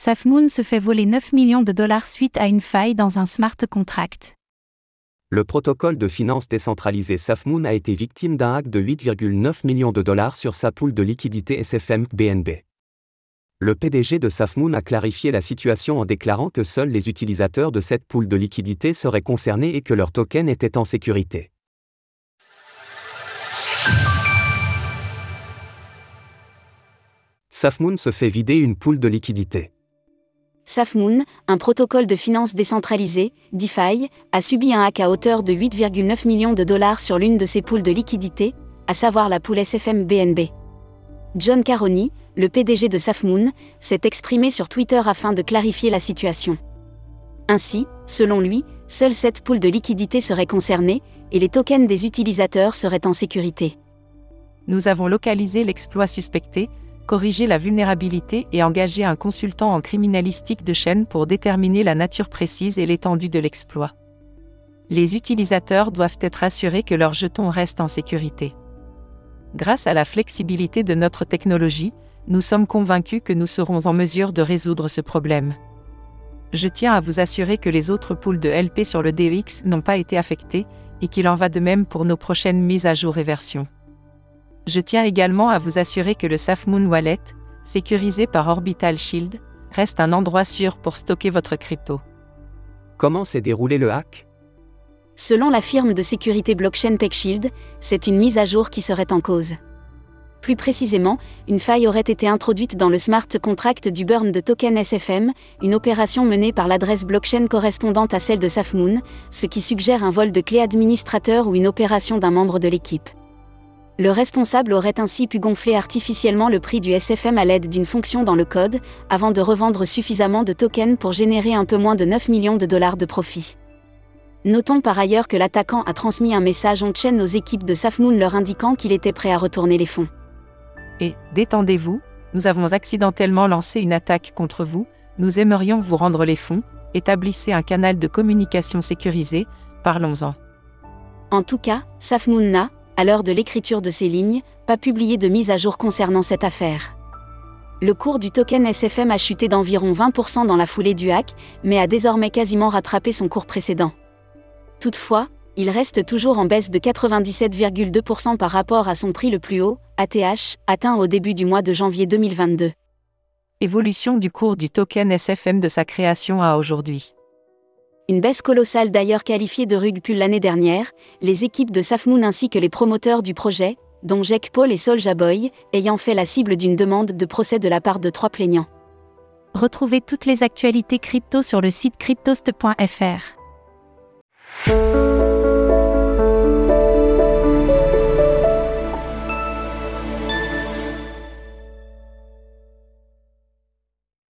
SafMoon se fait voler 9 millions de dollars suite à une faille dans un smart contract. Le protocole de finance décentralisé SafMoon a été victime d'un hack de 8,9 millions de dollars sur sa poule de liquidité SFM BNB. Le PDG de SafMoon a clarifié la situation en déclarant que seuls les utilisateurs de cette poule de liquidité seraient concernés et que leur token était en sécurité. SafMoon se fait vider une poule de liquidité. SafMoon, un protocole de finance décentralisé, DeFi, a subi un hack à hauteur de 8,9 millions de dollars sur l'une de ses poules de liquidité, à savoir la poule SFM BNB. John Caroni, le PDG de SafMoon, s'est exprimé sur Twitter afin de clarifier la situation. Ainsi, selon lui, seule cette poule de liquidité serait concernée, et les tokens des utilisateurs seraient en sécurité. Nous avons localisé l'exploit suspecté, corriger la vulnérabilité et engager un consultant en criminalistique de chaîne pour déterminer la nature précise et l'étendue de l'exploit. Les utilisateurs doivent être assurés que leurs jetons restent en sécurité. Grâce à la flexibilité de notre technologie, nous sommes convaincus que nous serons en mesure de résoudre ce problème. Je tiens à vous assurer que les autres poules de LP sur le DEX n'ont pas été affectées, et qu'il en va de même pour nos prochaines mises à jour et versions. Je tiens également à vous assurer que le SafMoon Wallet, sécurisé par Orbital Shield, reste un endroit sûr pour stocker votre crypto. Comment s'est déroulé le hack? Selon la firme de sécurité blockchain PeckShield, c'est une mise à jour qui serait en cause. Plus précisément, une faille aurait été introduite dans le smart contract du burn de token SFM, une opération menée par l'adresse blockchain correspondante à celle de SafMoon, ce qui suggère un vol de clé administrateur ou une opération d'un membre de l'équipe. Le responsable aurait ainsi pu gonfler artificiellement le prix du SFM à l'aide d'une fonction dans le code, avant de revendre suffisamment de tokens pour générer un peu moins de 9 millions de dollars de profit. Notons par ailleurs que l'attaquant a transmis un message on-chain aux équipes de Safmoon leur indiquant qu'il était prêt à retourner les fonds. Et, détendez-vous, nous avons accidentellement lancé une attaque contre vous, nous aimerions vous rendre les fonds, établissez un canal de communication sécurisé, parlons-en. En tout cas, Safmoon n'a, à l'heure de l'écriture de ces lignes, pas publié de mise à jour concernant cette affaire. Le cours du token SFM a chuté d'environ 20% dans la foulée du hack, mais a désormais quasiment rattrapé son cours précédent. Toutefois, il reste toujours en baisse de 97,2% par rapport à son prix le plus haut, ATH, atteint au début du mois de janvier 2022. Évolution du cours du token SFM de sa création à aujourd'hui. Une baisse colossale d'ailleurs qualifiée de rug l'année dernière, les équipes de Safmoon ainsi que les promoteurs du projet, dont Jack Paul et Sol Jaboy, ayant fait la cible d'une demande de procès de la part de trois plaignants. Retrouvez toutes les actualités crypto sur le site cryptost.fr.